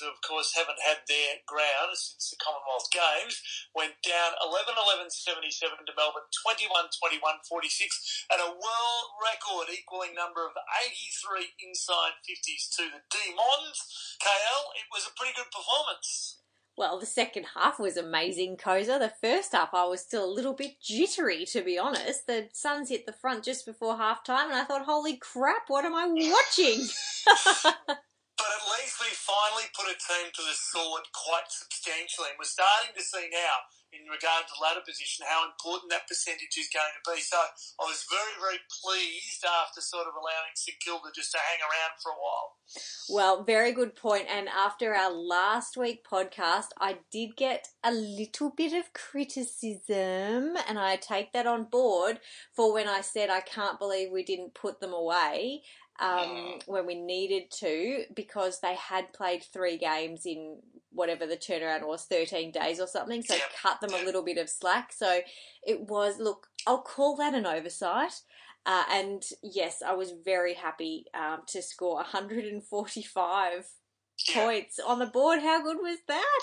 who of course haven't had their ground since the Commonwealth Games, went down 11 11 77 to Melbourne, 21 21 46, and a world record equaling number of 83 inside 50s to the Demons. KL, it was a pretty good performance. Well, the second half was amazing, Koza. The first half, I was still a little bit jittery, to be honest. The Suns hit the front just before half time, and I thought, holy crap, what am I watching? But at least we finally put a team to the sword quite substantially, and we're starting to see now, in regard to ladder position, how important that percentage is going to be. So I was very, very pleased after sort of allowing St Kilda just to hang around for a while. Well, very good point. And after our last week podcast, I did get a little bit of criticism, and I take that on board for when I said I can't believe we didn't put them away um, when we needed to because they had played three games in whatever the turnaround was 13 days or something so Yep. cut them a little bit of slack. So it was look i'll call that an oversight. Uh, and yes i was very happy um, to score 145 Yeah. points on the board. How good was that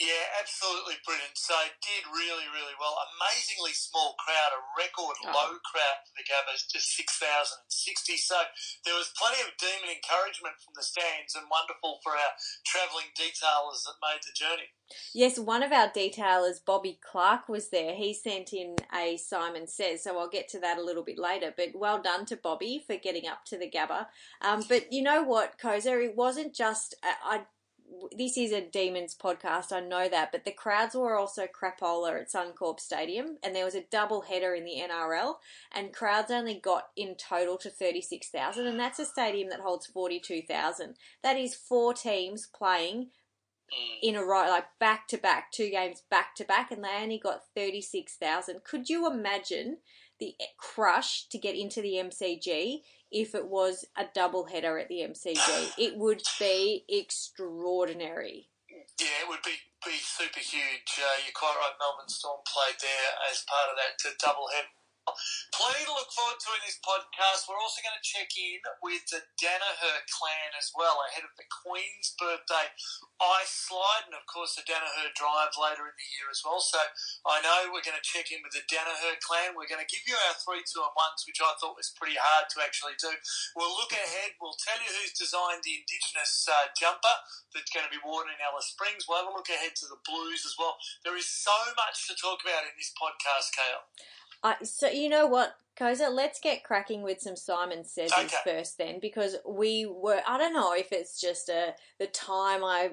Yeah, absolutely brilliant. So did really, really well. Amazingly small crowd, a record Oh. low crowd for the Gabbers, just 6,060. So there was plenty of demon encouragement from the stands and wonderful for our travelling detailers that made the journey. Yes, one of our detailers, Bobby Clark, was there. He sent in a Simon Says, so I'll get to that a little bit later. But well done to Bobby for getting up to the Gabba. Um, but you know what, Koza? It wasn't just. I, I, this is a Demons podcast, I know that, but the crowds were also crapola at Suncorp Stadium, and there was a double header in the NRL, and crowds only got in total to 36,000, and that's a stadium that holds 42,000. That is four teams playing Mm. in a row, like back to back, two games back to back, and they only got 36,000. Could you imagine the crush to get into the MCG if it was a double header at the MCG? It would be extraordinary. Yeah, it would be, be super huge. Uh, you're quite right. Melbourne Storm played there as part of that to double head. Plenty to look forward to in this podcast. We're also going to check in with the Danaher clan as well ahead of the Queen's birthday ice slide and, of course, the Danaher drive later in the year as well. So I know we're going to check in with the Danaher clan. We're going to give you our three, two, and ones, which I thought was pretty hard to actually do. We'll look ahead. We'll tell you who's designed the Indigenous uh, jumper that's going to be worn in Alice Springs. We'll have a look ahead to the Blues as well. There is so much to talk about in this podcast, Kale. I, so you know what, Koza, let's get cracking with some Simon Says Okay. first then, because we were I don't know if it's just a the time I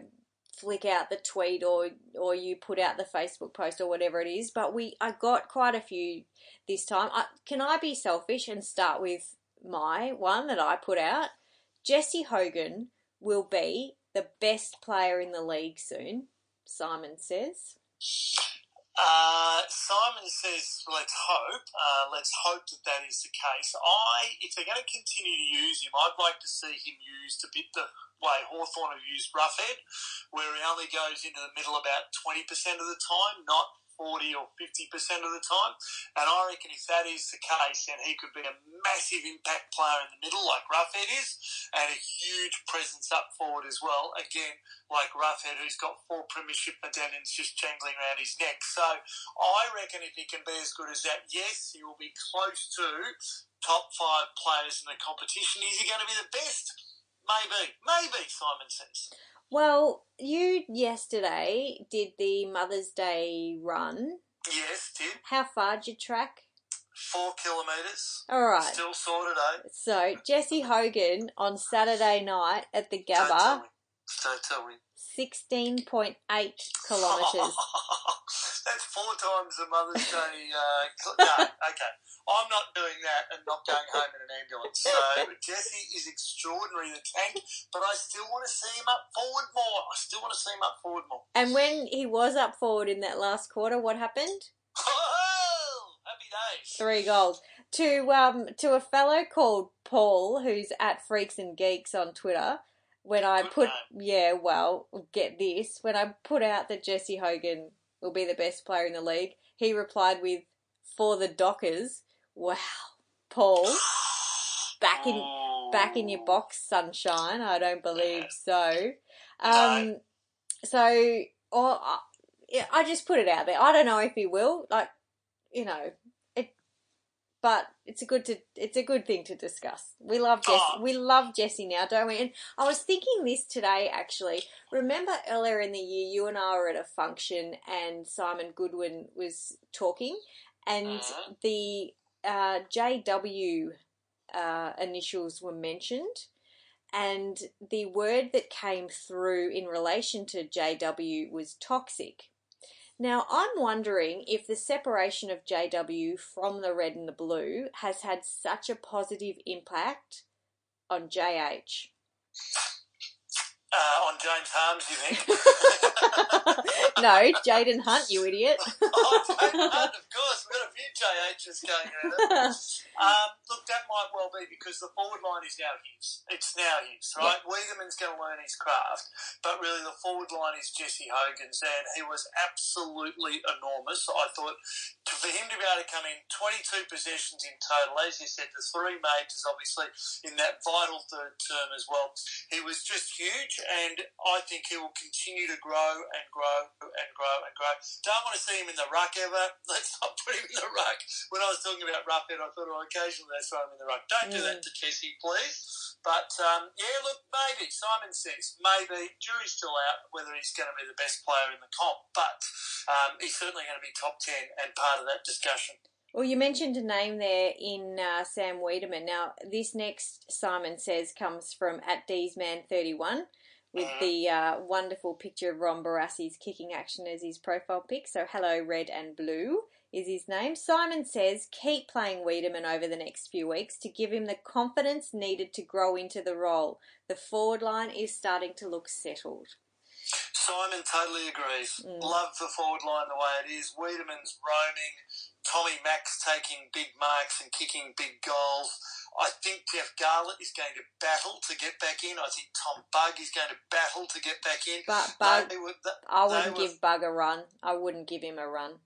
flick out the tweet or or you put out the Facebook post or whatever it is, but we I got quite a few this time. I, can I be selfish and start with my one that I put out? Jesse Hogan will be the best player in the league soon. Simon says. Uh, Simon says, let's hope. Uh, let's hope that that is the case. I, if they're going to continue to use him, I'd like to see him used a bit the way Hawthorn have used Roughead, where he only goes into the middle about 20% of the time, not 40 or 50% of the time. And I reckon if that is the case, then he could be a massive impact player in the middle, like Roughead is, and a huge presence up forward as well. Again, like Roughead, who's got four premiership medallions just jangling around his neck. So I reckon if he can be as good as that, yes, he will be close to top five players in the competition. Is he going to be the best? Maybe. Maybe, Simon says. Well, you yesterday did the Mother's Day run. Yes, did. How far did you track? Four kilometres. All right. Still sorted, eh? So Jesse Hogan on Saturday night at the Don't tell me. Don't tell me. Sixteen point eight kilometres. That's four times the Mother's Day. Uh, no, okay. I'm not doing that and not going home in an ambulance. So Jesse is extraordinary, the tank, but I still want to see him up forward more. I still want to see him up forward more. And when he was up forward in that last quarter, what happened? Oh, happy days. Three goals to um to a fellow called Paul, who's at Freaks and Geeks on Twitter. When I Good put yeah, well, get this. When I put out that Jesse Hogan will be the best player in the league, he replied with for the Dockers. Wow, Paul, back in back in your box, sunshine. I don't believe so. Um, so, or uh, yeah, I just put it out there. I don't know if he will. Like, you know. But it's a good to it's a good thing to discuss. We love Jesse. Oh. We love Jesse now, don't we? And I was thinking this today actually. Remember earlier in the year, you and I were at a function, and Simon Goodwin was talking, and Mhm. the uh, JW uh, initials were mentioned, and the word that came through in relation to JW was toxic. Now, I'm wondering if the separation of JW from the red and the blue has had such a positive impact on JH. Uh, on James Harmes, you think? no, Jayden Hunt, you idiot. oh, James Hunt, of course. We've got a few JHs going around. Um, look, that might well be because the forward line is now his. It's now his, right? Weideman's going to learn his craft, but really the forward line is Jesse Hogan's, and he was absolutely enormous. I thought to, for him to be able to come in 22 possessions in total, as you said, the three majors obviously in that vital third term as well. He was just huge, and I think he will continue to grow and grow and grow and grow. Don't want to see him in the ruck ever. Let's not put him in the ruck. When I was talking about Roughead, I thought, oh, occasionally they throw him in the ruck. Don't do that to Jesse, please. But um, yeah, look, maybe Simon says maybe jury's still out whether he's going to be the best player in the comp, but um, he's certainly going to be top ten and part of that discussion. Well, you mentioned a name there in uh, Sam Weideman. Now, this next Simon says comes from at Deesman31 with Mhm. the uh, wonderful picture of Ron Barassi's kicking action as his profile pic. So, hello, red and blue is his name. Simon says keep playing Weideman over the next few weeks to give him the confidence needed to grow into the role. The forward line is starting to look settled. Simon totally agrees. Mm. Love the forward line the way it is. Weideman's roaming. Tommy Max taking big marks and kicking big goals. I think Jeff Garlett is going to battle to get back in. I think Tom Bugg is going to battle to get back in. But Bugg, They were- th- I wouldn't were- give Bugg a run. I wouldn't give him a run.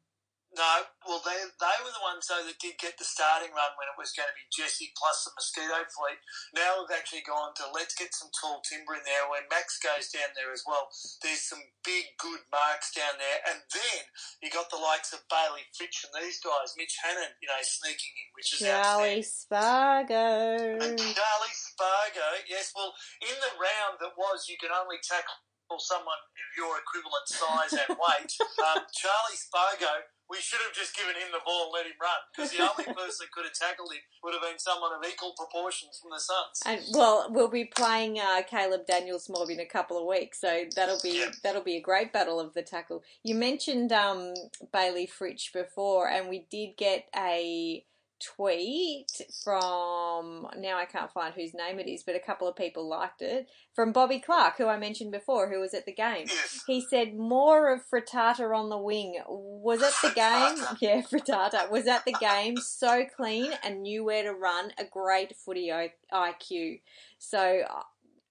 No, well, they they were the ones though that did get the starting run when it was going to be Jesse plus the Mosquito fleet. Now we've actually gone to let's get some tall timber in there. When Max goes down there as well, there's some big good marks down there, and then you got the likes of Bailey Fritsch and these guys, Mitch Hannan, you know, sneaking in, which is Charlie. Spargo. And Charlie Spargo, yes, well, in the round that was, you can only tackle someone of your equivalent size and weight. Um, Charlie Spargo, we should have just given him the ball and let him run because the only person that could have tackled him would have been someone of equal proportions from the Suns. And well, we'll be playing uh, Caleb Daniels mob in a couple of weeks, so that'll be Yeah. that'll be a great battle of the tackle. You mentioned um, Bailey Fritsch before, and we did get a tweet from now I can't find whose name it is, but a couple of people liked it from Bobby Clark, who I mentioned before, who was at the game. Yes. He said more of Frittata on the wing. Was at the game? Yeah, Frittata was at the game. So clean and knew where to run. A great footy IQ. So,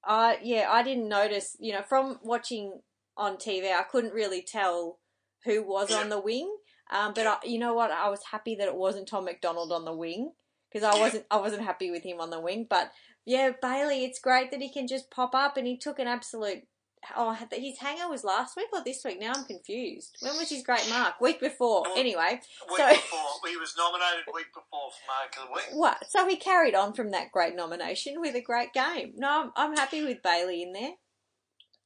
I yeah, I didn't notice. You know, from watching on TV, I couldn't really tell who was Yeah. on the wing. Um, but I, you know what? I was happy that it wasn't Tom McDonald on the wing because I wasn't. I wasn't happy with him on the wing. But yeah, Bailey, it's great that he can just pop up and he took an absolute. Oh, his hanger was last week or this week? Now I'm confused. When was his great mark? Week before. Well, Anyway, Week So- before, he was nominated week before for Mark of the Week. what? So he carried on from that great nomination with a great game. No, I'm, I'm happy with Bailey in there.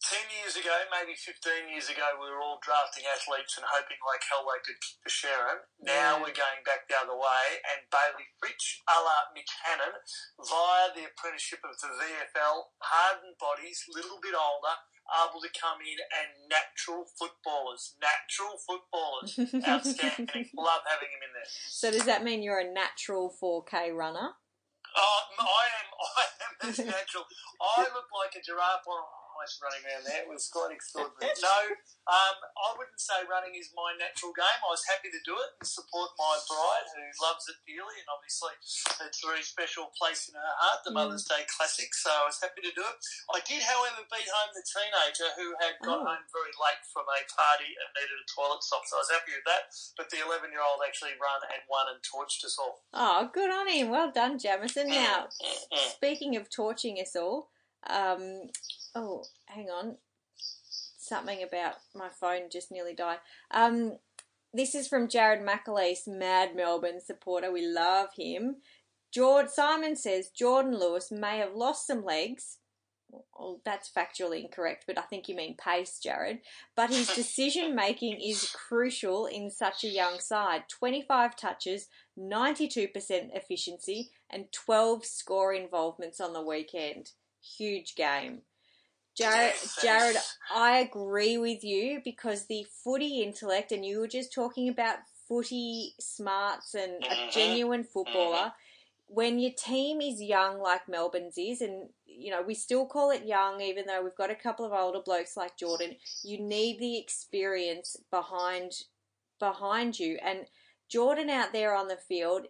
10 years ago, maybe 15 years ago, we were all drafting athletes and hoping like hell they could kick the Sherrin. Now we're going back the other way, and Bailey Fritsch, a la Mitch Hannan, via the apprenticeship of the VFL, hardened bodies, little bit older, able to come in and natural footballers. Natural footballers. Outstanding. Love having him in there. so does that mean you're a natural 4K runner? Oh, I am. I am as natural. I look like a giraffe on nice running around there. It was quite extraordinary. no, um, I wouldn't say running is my natural game. I was happy to do it and support my bride who loves it dearly, and obviously it's a very special place in her heart, the mm. Mother's Day Classic. So I was happy to do it. I did, however, beat home the teenager who had got oh. home very late from a party and needed a toilet stop. So I was happy with that. But the 11 year old actually ran and won and torched us all. Oh, good on him. Well done, Jamison. Now, speaking of torching us all, um, oh, hang on. Something about my phone just nearly died. Um, this is from Jared McAleese, Mad Melbourne supporter. We love him. George Simon says Jordan Lewis may have lost some legs. Well, that's factually incorrect, but I think you mean pace, Jared. But his decision making is crucial in such a young side. 25 touches, 92% efficiency, and 12 score involvements on the weekend. Huge game. Jared, Jared, I agree with you because the footy intellect, and you were just talking about footy smarts and a mm-hmm. genuine footballer. Mm-hmm. When your team is young, like Melbourne's is, and you know we still call it young, even though we've got a couple of older blokes like Jordan, you need the experience behind behind you. And Jordan out there on the field,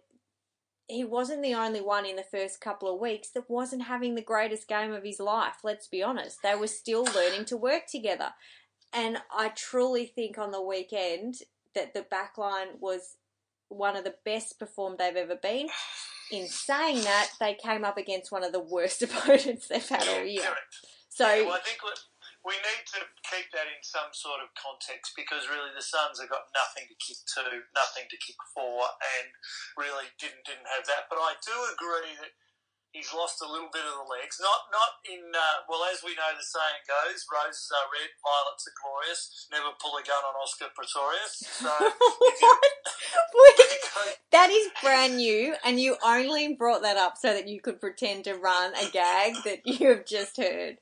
he wasn't the only one in the first couple of weeks that wasn't having the greatest game of his life. Let's be honest. They were still learning to work together. And I truly think on the weekend that the backline was one of the best performed they've ever been. In saying that, they came up against one of the worst opponents they've had all year. So yeah, well, I think we need to keep that in some sort of context because really the Suns have got nothing to kick to, nothing to kick for, and really didn't didn't have that. But I do agree that he's lost a little bit of the legs. Not not in uh, well, as we know, the saying goes: roses are red, violets are glorious. Never pull a gun on Oscar Pretorius. So that is brand new, and you only brought that up so that you could pretend to run a gag that you have just heard.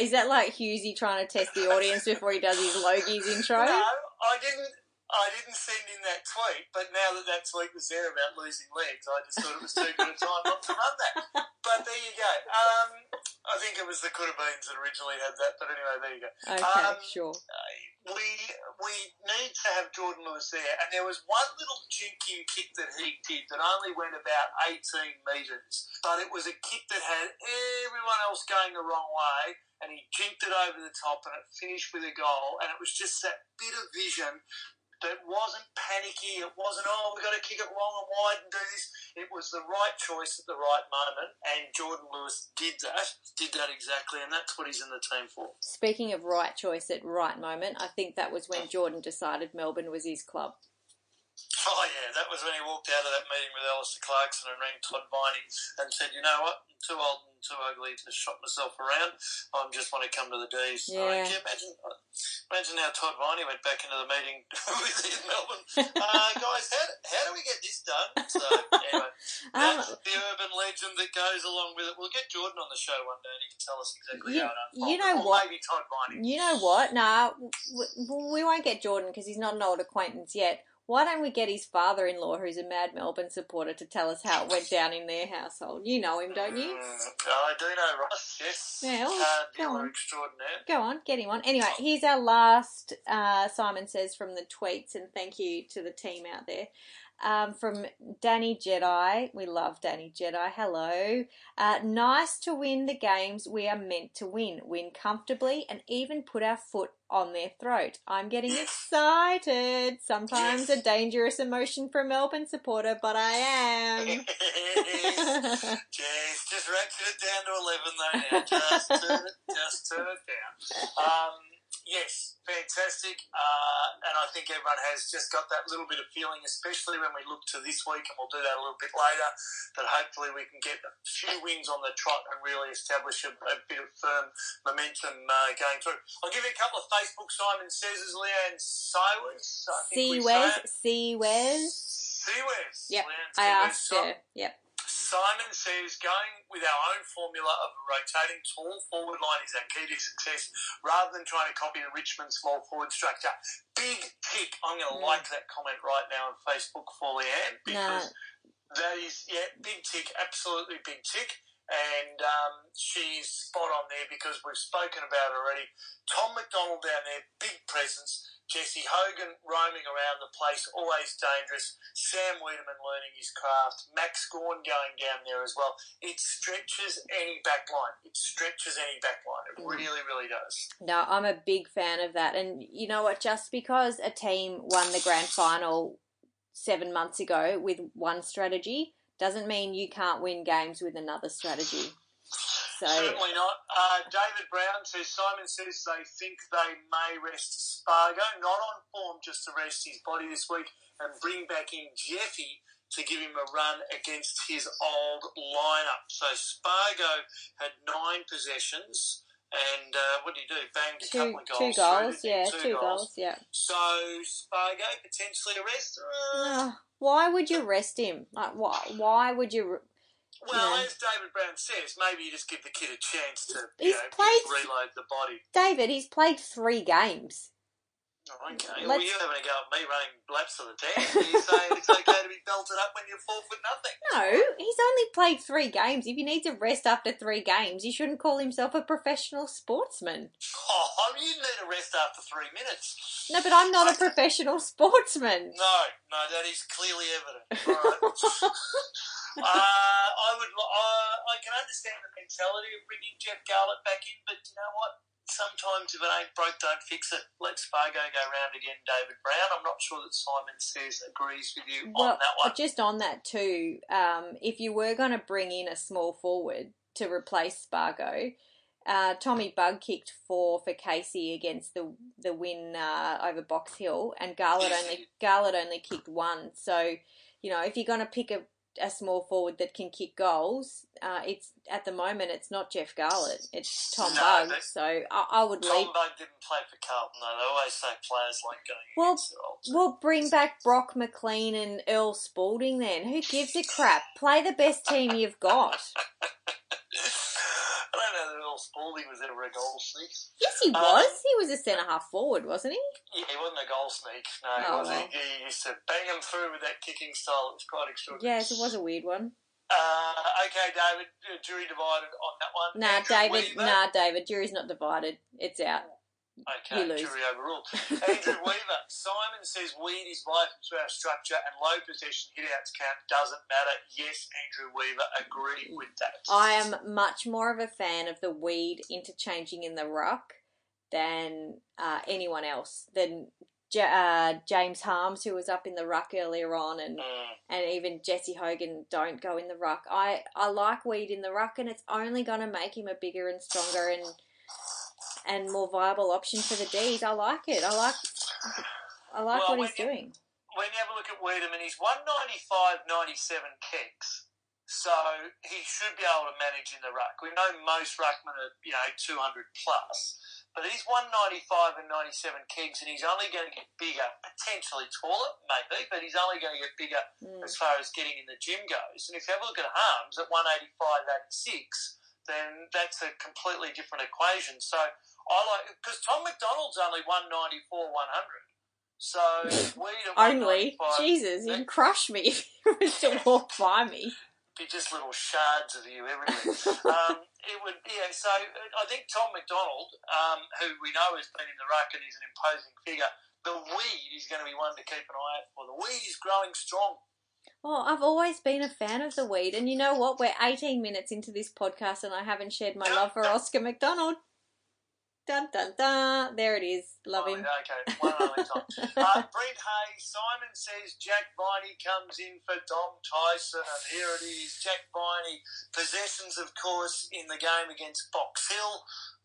Is that like Hughesy trying to test the audience before he does his Logies intro? No, I didn't. I didn't send in that tweet, but now that that tweet was there about losing legs, I just thought it was too good a time not to run that. But there you go. Um, I think it was the Could Beans that originally had that, but anyway, there you go. Okay, um, sure. We we need to have Jordan Lewis there, and there was one little jinking kick that he did that only went about 18 metres, but it was a kick that had everyone else going the wrong way, and he jinked it over the top, and it finished with a goal, and it was just that bit of vision that wasn't panicky. It wasn't, oh, we've got to kick it long and wide and do this. It was the right choice at the right moment, and Jordan Lewis did that, did that exactly, and that's what he's in the team for. Speaking of right choice at right moment, I think that was when Jordan decided Melbourne was his club. Oh yeah, that was when he walked out of that meeting with Alastair Clarkson and rang Todd Viney and said, "You know what? I'm too old and too ugly to shop myself around. I just want to come to the D's." Yeah. I mean, can you imagine? Imagine how Todd Viney went back into the meeting with in Melbourne. uh, guys, how, how do we get this done? So anyway, um, the urban legend that goes along with it. We'll get Jordan on the show one day and he can tell us exactly you, how it. You know or what? Maybe Todd Viney. You know what? Nah, we won't get Jordan because he's not an old acquaintance yet. Why don't we get his father in law, who's a mad Melbourne supporter, to tell us how it went down in their household? You know him, don't you? Mm, I do know Ross, yes. Yeah, well, uh, go on. extraordinaire. Go on, get him on. Anyway, here's our last, uh, Simon says, from the tweets, and thank you to the team out there. Um, from Danny Jedi. We love Danny Jedi. Hello. Uh, nice to win the games we are meant to win. Win comfortably and even put our foot on their throat. I'm getting excited. Sometimes a dangerous emotion for a Melbourne supporter, but I am. Jeez, just ratchet it down to 11 though now. Just turn it, just turn it down. Um, yes, fantastic. Uh, and I think everyone has just got that little bit of feeling, especially when we look to this week, and we'll do that a little bit later, that hopefully we can get a few wins on the trot and really establish a, a bit of firm momentum uh, going through. I'll give you a couple of Facebook Simon says Leanne Siwers. Seawes. Seawes. Seawes. Yep. I asked her. Yep. Simon says going with our own formula of a rotating tall forward line is our key to success rather than trying to copy the Richmond small forward structure. Big tick. I'm going to mm. like that comment right now on Facebook for Leanne because no. that is, yeah, big tick, absolutely big tick. And um, she's spot on there because we've spoken about it already. Tom McDonald down there, big presence. Jesse Hogan roaming around the place, always dangerous. Sam Weideman learning his craft. Max Gawn going down there as well. It stretches any backline. It stretches any backline. It really, really does. No, I'm a big fan of that. And you know what? Just because a team won the grand final seven months ago with one strategy doesn't mean you can't win games with another strategy. So Certainly not. Uh, David Brown says Simon says they think they may rest Spargo, not on form, just to rest his body this week and bring back in Jeffy to give him a run against his old lineup. So Spargo had nine possessions. And uh, what did he do? Banged a two couple of goals. two goals, yeah, two, two goals, yeah. So Spargo potentially a rest. Uh, why would you rest him? Like, why? Why would you? well, Yeah. as David Brown says, maybe you just give the kid a chance to you He's know, played- reload the body. David, he's played three games. Oh, okay. Well, Let's- you're having a go at me running laps of the tank. You're saying it's okay to be belted up when you're four foot nothing. No, he's only played three games. If he needs a rest after three games, he shouldn't call himself a professional sportsman. Oh, you need a rest after three minutes. No, but I'm not a professional sportsman. No, no, that is clearly evident. All right. uh, I would. Uh, I can understand the mentality of bringing Jeff Garlett back in, but you know what? Sometimes if it ain't broke, don't fix it. Let Spargo go round again, David Brown. I'm not sure that Simon says agrees with you Well, on that one. just on that too, um, if you were going to bring in a small forward to replace Spargo, uh, Tommy Bugg kicked four for Casey against the the win uh, over Box Hill, and Garlett only Garlett only kicked one. So, you know, if you're going to pick a, a small forward that can kick goals, uh, it's at the moment it's not Jeff Garlett, it's Tom No, Bugg. So I, I would leave. Tom Bugg didn't play for Carlton though. They always say players like going Well, against their old Well, bring back Brock McLean and Earl Spalding then. Who gives a crap? Play the best team you've got. I don't know that Earl Spalding was ever a goal sneak. Yes, he Uh, was. He was a centre half forward, wasn't he? Yeah, he wasn't a goal sneak. No, he Oh, wasn't. He used to bang him through with that kicking style. It was quite extraordinary. Yes, it was a weird one. Uh, okay, David, uh, jury divided on that one. Nah, Andrew David. Weaver, Nah, David. Jury's not divided. It's out. Okay, you lose. jury overruled. Andrew Weaver. Simon says weed is vital to our structure and low possession hitouts count doesn't matter. Yes, Andrew Weaver, agree with that. I am much more of a fan of the weed interchanging in the ruck than uh, anyone else. Than J- uh, James Harmes, who was up in the ruck earlier on, and Mm. and even Jesse Hogan don't go in the ruck. I, I like Weed in the ruck, and it's only going to make him a bigger and stronger and and more viable option for the D's. I like it. I like I like Well, what he's you- doing. when you have a look at Weideman, he's 195, 97 kicks. So he should be able to manage in the ruck. We know most ruckmen are, you know, 200 plus. But he's 195 and 97 kegs, and he's only going to get bigger, potentially taller, maybe, but he's only going to get bigger Mm. as far as getting in the gym goes. And if you have a look at Harmes at 185, 86, then that's a completely different equation. So I like, because Tom McDonald's only 194, 100. So we at Only Jesus, you'd crush me if you was to walk by me. be just little shards of you everywhere. um, it would, yeah. So I think Tom McDonald, um, who we know has been in the ruck and is an imposing figure, the weed is going to be one to keep an eye out for. The weed is growing strong. Well, I've always been a fan of the weed, and you know what? We're 18 minutes into this podcast, and I haven't shared my love for Oscar McDonald. Dun dun dun! There it is. Love Oh, him. Okay, one only time. Uh, Brent Hayes, Simon says Jack Viney comes in for Dom Tyson, and here it is. Jack Viney, possessions, of course, in the game against Box Hill.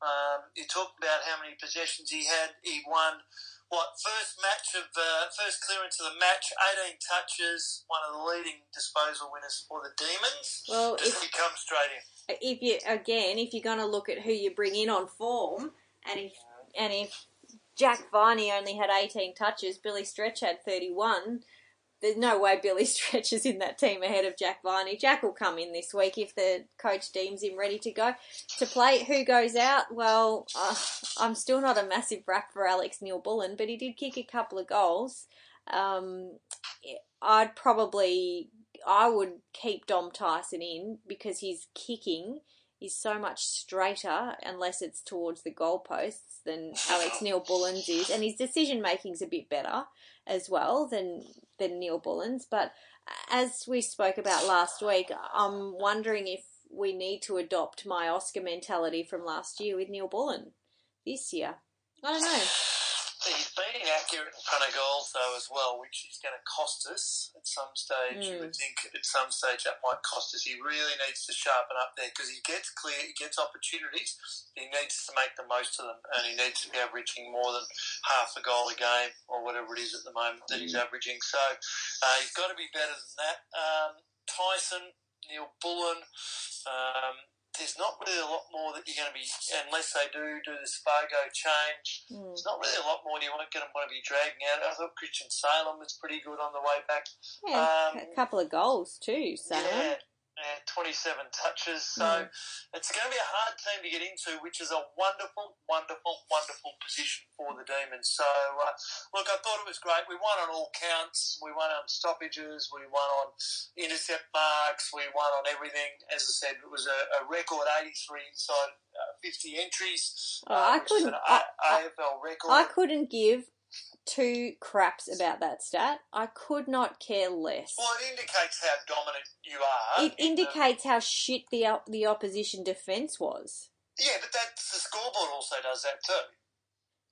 Um, you talked about how many possessions he had. He won, what, first match of, uh, first clearance of the match, 18 touches, one of the leading disposal winners for the Demons. Well, Does if- he come straight in? if you again, if you're going to look at who you bring in on form, and if and if Jack Viney only had 18 touches, Billy Stretch had 31. There's no way Billy Stretch is in that team ahead of Jack Viney. Jack will come in this week if the coach deems him ready to go to play. Who goes out? Well, uh, I'm still not a massive rap for Alex Neal Bullen, but he did kick a couple of goals. Um, I'd probably I would keep Dom Tyson in because he's kicking is so much straighter unless it's towards the goalposts than Alex Neal-Bullen's is, and his decision making's a bit better as well than than Neal-Bullen's. But as we spoke about last week, I'm wondering if we need to adopt my Oscar mentality from last year with Neal-Bullen this year. I don't know he's being accurate in front of goals though as well, which is going to cost us at some stage. Mm. You would think at some stage that might cost us. He really needs to sharpen up there because he gets clear, he gets opportunities. He needs to make the most of them, and he needs to be averaging more than half a goal a game or whatever it is at the moment that he's mm. averaging. So uh, he's got to be better than that. Um, Tyson, Neal-Bullen. Um, there's not really a lot more that you're going to be, unless they do do the Spargo change. Mm. There's not really a lot more do you want to, going to want to be dragging out. I thought Christian Salem was pretty good on the way back. Yeah, um, a couple of goals too, Salem. Yeah, and 27 touches. So mm. it's going to be a hard team to get into, which is a wonderful, wonderful, wonderful position for the Demons. So, uh, look, I thought it was great. We won on all counts. We won on stoppages. We won on intercept marks. We won on everything. As I said, it was a, a record 83 inside uh, 50 entries. Oh, I couldn't. I, AFL record. I couldn't give two craps about that stat. I could not care less. Well, it indicates how dominant you are. It indicates the... how shit the the opposition defence was. Yeah, but that's the scoreboard also does that too.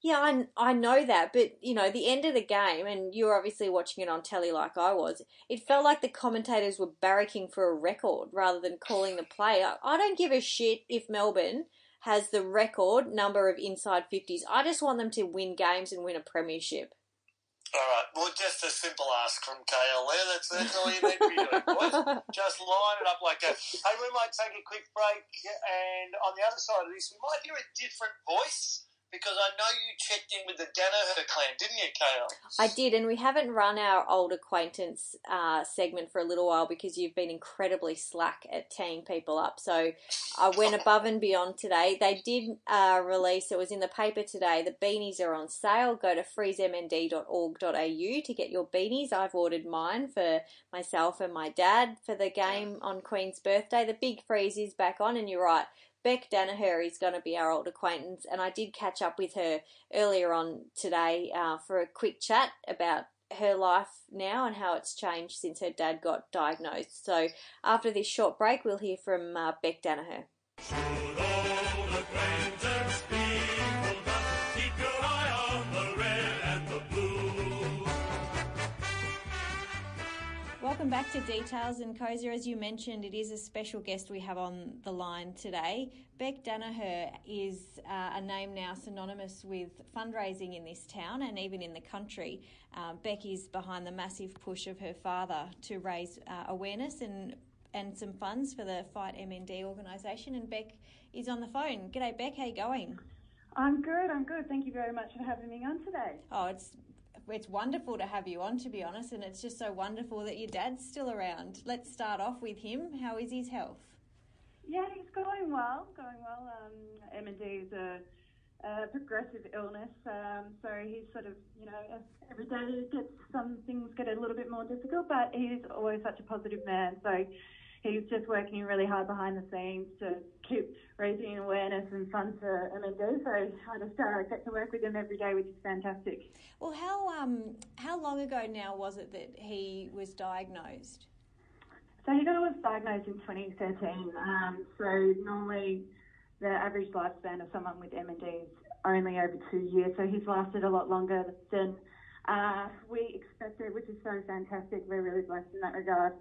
Yeah, I, I know that, but you know, the end of the game, and you were obviously watching it on telly like I was, it felt like the commentators were barracking for a record rather than calling the play. I, I don't give a shit if Melbourne has the record number of inside 50s. I just want them to win games and win a premiership. All right. Well, just a simple ask from KL there. That's, that's all you need to be doing, boys. just line it up like that. Hey, we might take a quick break, and on the other side of this, we might hear a different voice because I know you checked in with the Danaher clan, didn't you, Kale? I did, and we haven't run our old acquaintance uh, segment for a little while because you've been incredibly slack at teeing people up. So I went above and beyond today. They did uh, release, it was in the paper today, the beanies are on sale. Go to freezemnd.org.au to get your beanies. I've ordered mine for myself and my dad for the game on Queen's birthday. The big freeze is back on, and you're right Beck Danaher is going to be our old acquaintance, and I did catch up with her earlier on today uh, for a quick chat about her life now and how it's changed since her dad got diagnosed. So, after this short break, we'll hear from uh, Beck Danaher. Welcome back to Details and Kozer. As you mentioned, it is a special guest we have on the line today. Beck Danaher is uh, a name now synonymous with fundraising in this town and even in the country. Uh, Beck is behind the massive push of her father to raise uh, awareness and and some funds for the Fight MND organisation. And Beck is on the phone. G'day, Beck. How you going? I'm good. I'm good. Thank you very much for having me on today. Oh, it's it's wonderful to have you on, to be honest, and it's just so wonderful that your dad's still around. Let's start off with him. How is his health? Yeah, he's going well, going well. Um, D is a, a progressive illness, um, so he's sort of, you know, every day gets some things get a little bit more difficult, but he's always such a positive man. So he's just working really hard behind the scenes to keep raising awareness and funds for MND. So I just uh, get to work with him every day, which is fantastic. Well, how um, how long ago now was it that he was diagnosed? So he was diagnosed in 2013. Um, so normally the average lifespan of someone with MND is only over two years. So he's lasted a lot longer than uh, we expected, which is so fantastic. We're really blessed in that regard.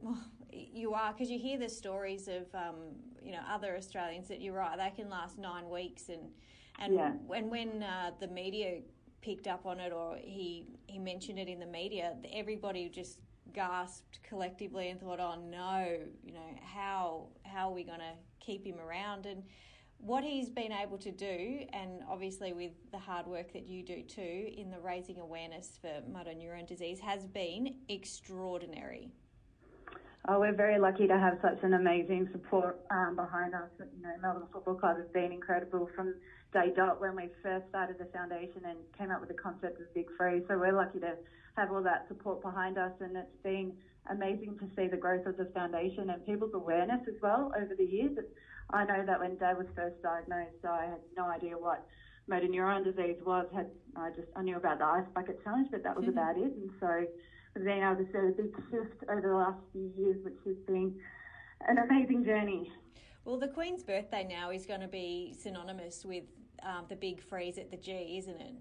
Well, you are because you hear the stories of um, you know other Australians that you're right they can last nine weeks and and yeah. when when uh, the media picked up on it or he he mentioned it in the media everybody just gasped collectively and thought oh no you know how how are we going to keep him around and what he's been able to do, and obviously with the hard work that you do too in the raising awareness for motor neurone disease, has been extraordinary. Oh, we're very lucky to have such an amazing support um, behind us. You know, Melbourne Football Club has been incredible from day dot when we first started the foundation and came up with the concept of Big Free. So we're lucky to have all that support behind us, and it's been amazing to see the growth of the foundation and people's awareness as well over the years. I know that when Dad was first diagnosed, I had no idea what motor neuron disease was. Had I just I knew about the ice bucket challenge, but that was mm-hmm. about it. And so being able to see a big shift over the last few years, which has been an amazing journey. Well, the Queen's birthday now is going to be synonymous with um, the big freeze at the G, isn't it?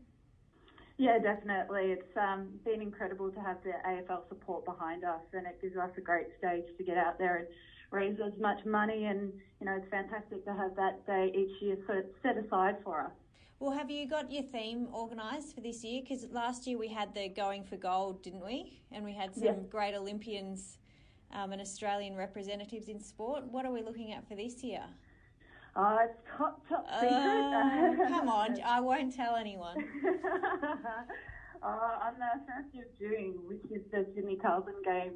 Yeah, definitely. It's um, been incredible to have the AFL support behind us, and it gives us a great stage to get out there and raise as much money. And you know, it's fantastic to have that day each year set aside for us. Well, have you got your theme organised for this year? Because last year we had the going for gold, didn't we? And we had some yes. great Olympians um, and Australian representatives in sport. What are we looking at for this year? Oh, it's top, top secret. Uh, come on, I won't tell anyone. uh, on the 1st of June, which is the Sydney Carlton game,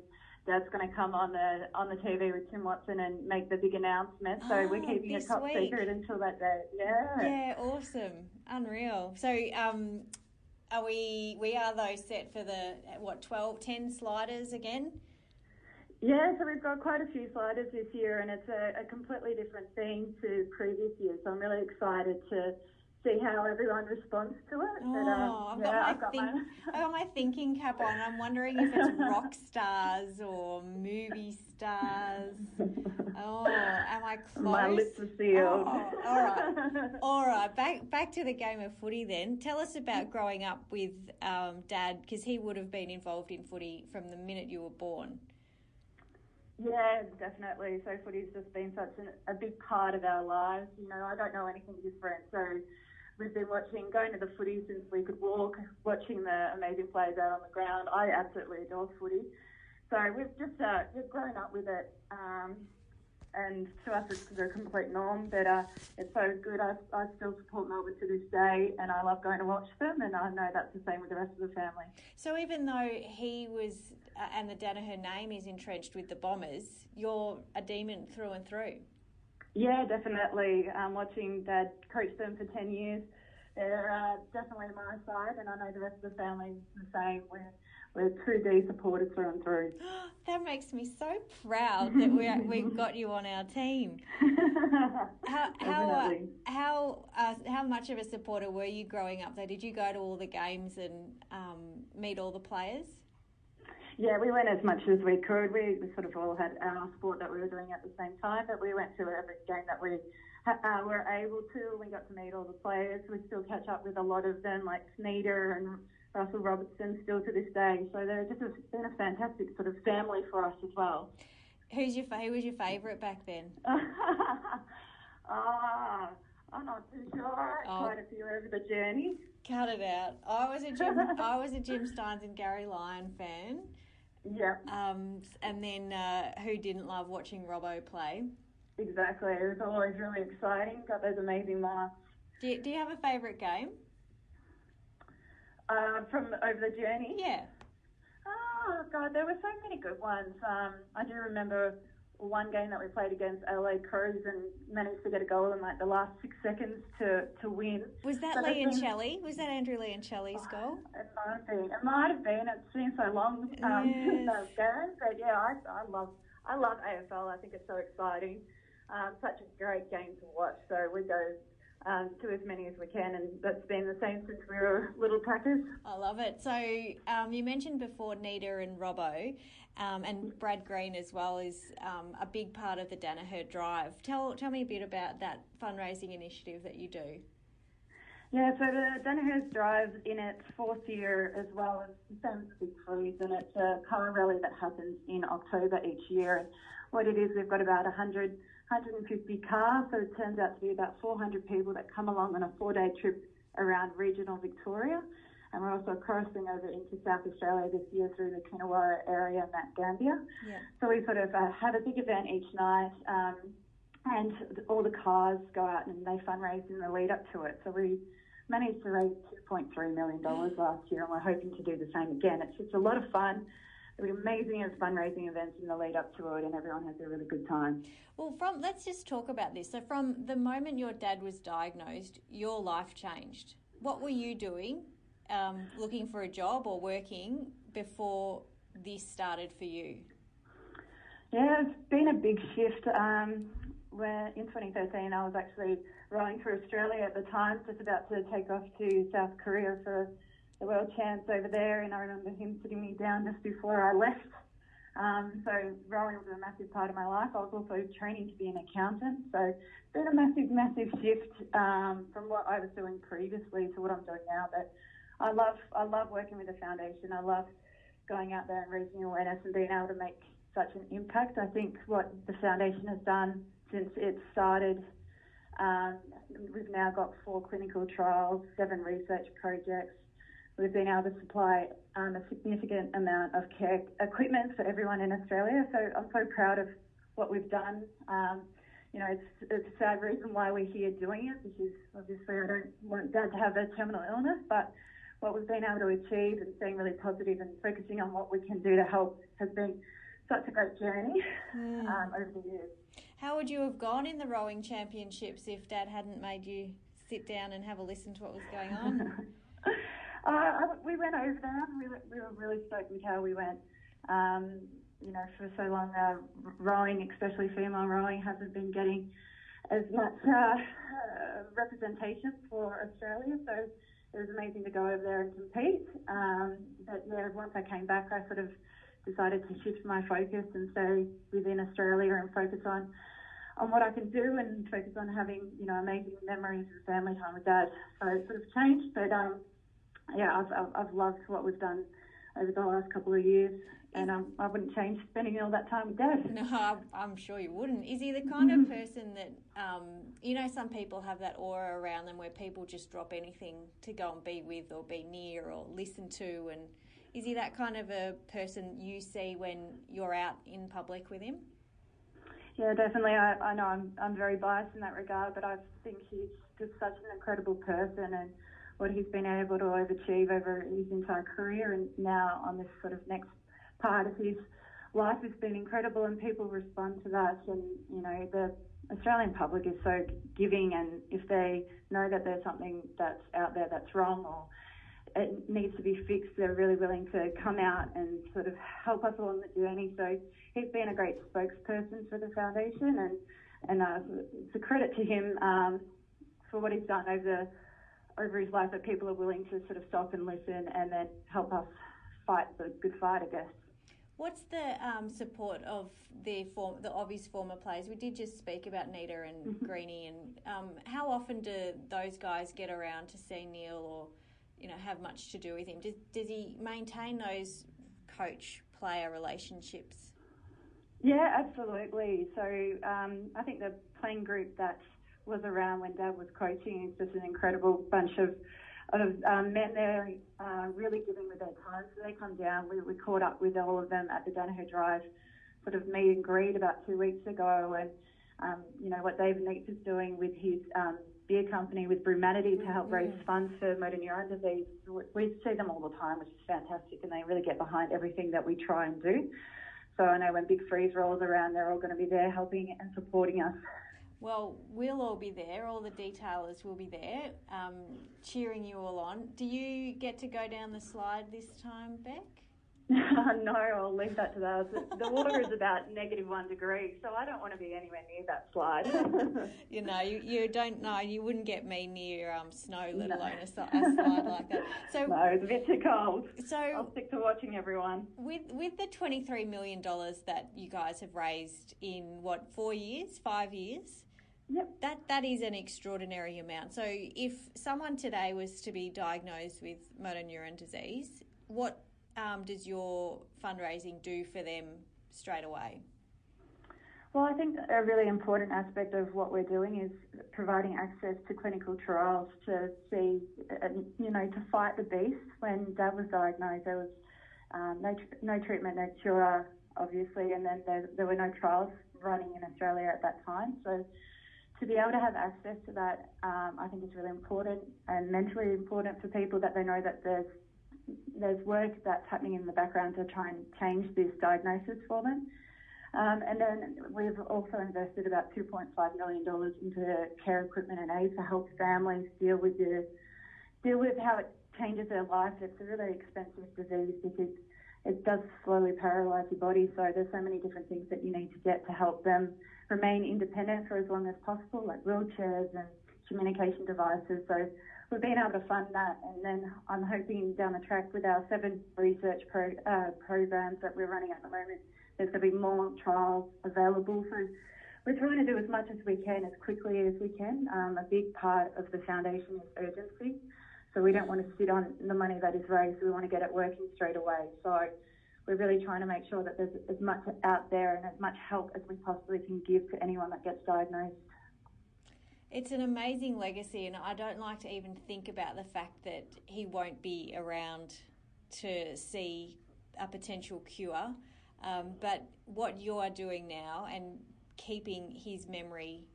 that's going to come on the on the TV with Tim Watson and make the big announcement. So oh, we're keeping it top week. secret until that day. Yeah. Yeah, awesome, unreal. So, um, are we we are though set for the what 12, 10 sliders again? Yeah, so we've got quite a few sliders this year, and it's a, a completely different theme to previous years. So I'm really excited to see how everyone responds to it. Oh, but, uh, I've, yeah, got my think, my... I've got my thinking cap on. I'm wondering if it's rock stars or movie stars. Oh, am I close? My lips are sealed. Oh, all right, all right. Back back to the game of footy. Then tell us about growing up with um, Dad, because he would have been involved in footy from the minute you were born. Yeah, definitely. So footy's just been such an, a big part of our lives. You know, I don't know anything different. So we've been watching, going to the footy since we could walk, watching the amazing players out on the ground. I absolutely adore footy. So we've just uh, we've grown up with it, um, and to us it's the complete norm. But uh, it's so good. I, I still support Melbourne to this day, and I love going to watch them. And I know that's the same with the rest of the family. So even though he was uh, and the Danaher name is entrenched with the Bombers, you're a demon through and through. Yeah, definitely. Um, watching Dad coach them for 10 years, they're uh, definitely my side, and I know the rest of the family is the same. We're, we're true D supporters through and through. that makes me so proud that we we've got you on our team. how how uh, how, uh, how much of a supporter were you growing up? Though, did you go to all the games and um, meet all the players? Yeah, we went as much as we could. We, we sort of all had our sport that we were doing at the same time, but we went to every game that we uh, were able to. We got to meet all the players. We still catch up with a lot of them, like Sneeder and Russell Robertson, still to this day. So they're just a, been a fantastic sort of family for us as well. Who's your who was your favourite back then? Ah, I'm not too sure. Oh. Quite a few over the journey. Cut it out. I was a Jim. I was a Jim Stynes and Gary Lyon fan. Yeah. Um, and then uh, who didn't love watching Robbo play? Exactly. It was always really exciting. Got those amazing marks. Do you, do you have a favourite game? Uh, from over the journey? Yeah. Oh, God, there were so many good ones. Um, I do remember one game that we played against LA Crows and managed to get a goal in like the last six seconds to, to win. Was that so Leoncelli? Was that Andrew Leoncelli's oh, goal? It might have been. It might have been. It's been so long um, yes. since those games. But yeah, I, I love I love AFL. I think it's so exciting. Um, such a great game to watch. So we go um, to as many as we can, and that's been the same since we were little packers. I love it. So um, you mentioned before Nita and Robbo, um, and Brad Green as well is um, a big part of the Danaher Drive. Tell tell me a bit about that fundraising initiative that you do. Yeah, so the Danaher's Drive in its fourth year as well as as Big Freeze, and it's a car rally that happens in October each year. And what it is, we've got about 100 150 cars, so it turns out to be about 400 people that come along on a four-day trip around regional Victoria. And we're also crossing over into South Australia this year through the Coonawarra area and Mount Gambier. Yeah. So we sort of uh, have a big event each night, um, and all the cars go out and they fundraise in the lead up to it. So we managed to raise $2.3 million last year, and we're hoping to do the same again. It's just a lot of fun it'll be amazing as fundraising events in the lead up to it, and everyone has a really good time. Well, from let's just talk about this. So, from the moment your dad was diagnosed, your life changed. What were you doing, um, looking for a job or working before this started for you? Yeah, it's been a big shift. Um, where in 2013, I was actually rowing for Australia at the time, just about to take off to South Korea for the World Champs over there, and I remember him sitting me down just before I left. Um, so rowing was a massive part of my life. I was also training to be an accountant, so it's been a massive, massive shift um, from what I was doing previously to what I'm doing now. But I love, I love working with the foundation. I love going out there and raising awareness and being able to make such an impact. I think what the foundation has done since it started, um, we've now got four clinical trials, seven research projects. We've been able to supply um, a significant amount of care equipment for everyone in Australia. So I'm so proud of what we've done. Um, you know, it's, it's a sad reason why we're here doing it because obviously I don't want Dad to have a terminal illness, but what we've been able to achieve and staying really positive and focusing on what we can do to help has been such a great journey mm. um, over the years. How would you have gone in the rowing championships if Dad hadn't made you sit down and have a listen to what was going on? uh, we went over there. We were, we were really stoked with how we went. Um, you know, for so long, uh, rowing, especially female rowing, hasn't been getting as much uh, uh, representation for Australia. So it was amazing to go over there and compete. Um, but yeah, once I came back, I sort of decided to shift my focus and stay within Australia and focus on on what I can do and focus on having you know amazing memories and family time with Dad. So it sort of changed, but um, yeah, I've, I've, I've loved what we've done over the last couple of years. And um, I wouldn't change spending all that time with Dad. No, I'm sure you wouldn't. Is he the kind of person that, um, you know, some people have that aura around them where people just drop anything to go and be with or be near or listen to and is he that kind of a person you see when you're out in public with him? Yeah, definitely. I, I know I'm, I'm very biased in that regard, but I think he's just such an incredible person and what he's been able to achieve over his entire career and now on this sort of next part of his life has been incredible and people respond to that and, you know, the Australian public is so giving and if they know that there's something that's out there that's wrong or it needs to be fixed, they're really willing to come out and sort of help us along the journey. So he's been a great spokesperson for the foundation, and and uh, it's a credit to him um, for what he's done over over his life. That people are willing to sort of stop and listen, and then help us fight the good fight, I guess. What's the um, support of the form, the obvious former players? We did just speak about Nita and mm-hmm. Greenie, and um, how often do those guys get around to see Neil or you know have much to do with him. Does does he maintain those coach player relationships? Yeah, absolutely. So um, I think the playing group that was around when Dad was coaching It's just an incredible bunch of of um, men there, uh, really giving with their time. So they come down. We, we caught up with all of them at the Danaher Drive sort of meet and greet about two weeks ago, and um, you know what David Neitz is doing with his um, beer company with Brewmanity to help raise mm-hmm. funds for motor neuron disease. We see them all the time, which is fantastic, and they really get behind everything that we try and do. So I know when Big Freeze rolls around, they're all going to be there helping and supporting us. Well, we'll all be there. All the detailers will be there, um, cheering you all on. Do you get to go down the slide this time, Beck? no, I'll leave that to those. The water is about negative one degree, so I don't want to be anywhere near that slide. you know, you, you don't know. You wouldn't get me near um, snow, let no. alone a, a, slide like that. So no, it's a bit too cold. So I'll stick to watching everyone. With with the twenty three million dollars that you guys have raised in what four years, five years. Yep. That that is an extraordinary amount. So if someone today was to be diagnosed with motor neuron disease, what um, does your fundraising do for them straight away? Well, I think a really important aspect of what we're doing is providing access to clinical trials to see, you know, to fight the beast. When Dad was diagnosed, there was um, no, no treatment, no cure, obviously, and then there, there were no trials running in Australia at that time. So to be able to have access to that, um, I think is really important and mentally important for people that they know that there's there's work that's happening in the background to try and change this diagnosis for them. Um, and then we've also invested about $2.5 million into care equipment and aid to help families deal with the deal with how it changes their life. It's a really expensive disease because it does slowly paralyze your body. So there's so many different things that you need to get to help them remain independent for as long as possible, like wheelchairs and communication devices. So we've been able to fund that, and then I'm hoping down the track with our seven research pro, uh, programs that we're running at the moment there's going to be more trials available. So we're trying to do as much as we can as quickly as we can. Um, a big part of the foundation is urgency. So we don't want to sit on the money that is raised. We want to get it working straight away. So we're really trying to make sure that there's as much out there and as much help as we possibly can give to anyone that gets diagnosed. It's an amazing legacy, and I don't like to even think about the fact that he won't be around to see a potential cure. Um, but what you are doing now and keeping his memory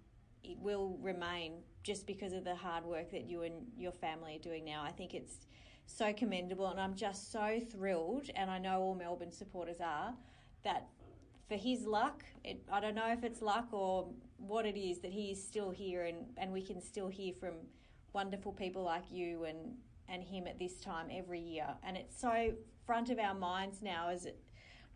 will remain just because of the hard work that you and your family are doing now. I think it's so commendable, and I'm just so thrilled, and I know all Melbourne supporters are, that for his luck, it, I don't know if it's luck or what it is, that he is still here and, and we can still hear from wonderful people like you and, and him at this time every year. And it's so front of our minds now as it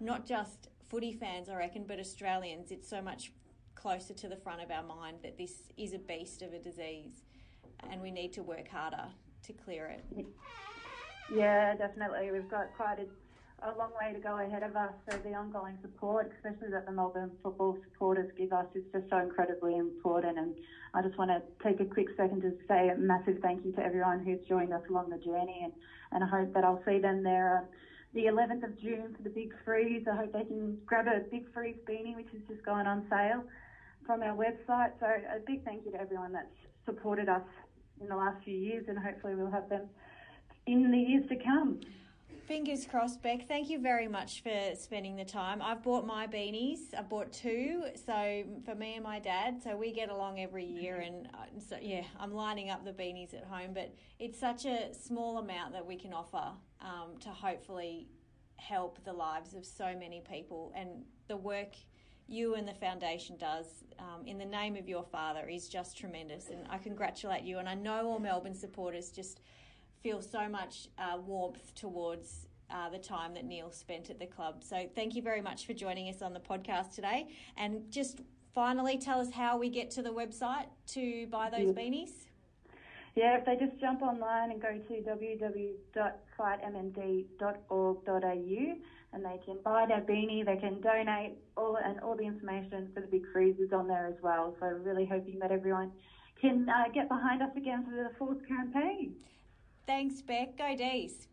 not just footy fans, I reckon, but Australians, it's so much closer to the front of our mind that this is a beast of a disease and we need to work harder to clear it. Yeah, definitely. We've got quite a, a long way to go ahead of us. So the ongoing support, especially that the Melbourne football supporters give us, is just so incredibly important. And I just want to take a quick second to say a massive thank you to everyone who's joined us along the journey, and, and I hope that I'll see them there. Um, the 11th of June for the Big Freeze. I hope they can grab a Big Freeze beanie, which is just going on sale from our website. So a big thank you to everyone that's supported us in the last few years, and hopefully we'll have them in the years to come. Fingers crossed, Beck. Thank you very much for spending the time. I've bought my beanies. I bought two, so for me and my dad. So we get along every year, and uh, so yeah, I'm lining up the beanies at home. But it's such a small amount that we can offer um, to hopefully help the lives of so many people, and the work you and the foundation does um, in the name of your father is just tremendous. And I congratulate you, and I know all Melbourne supporters just feel so much uh, warmth towards uh, the time that Neil spent at the club. So thank you very much for joining us on the podcast today. And just finally, tell us how we get to the website to buy those beanies. Yeah, if they just jump online and go to www.fightmnd.org.au and they can buy their beanie, they can donate, all and all the information for the big freeze is on there as well. So really hoping that everyone can uh, get behind us again for the fourth campaign. Thanks, Beck. Go D's.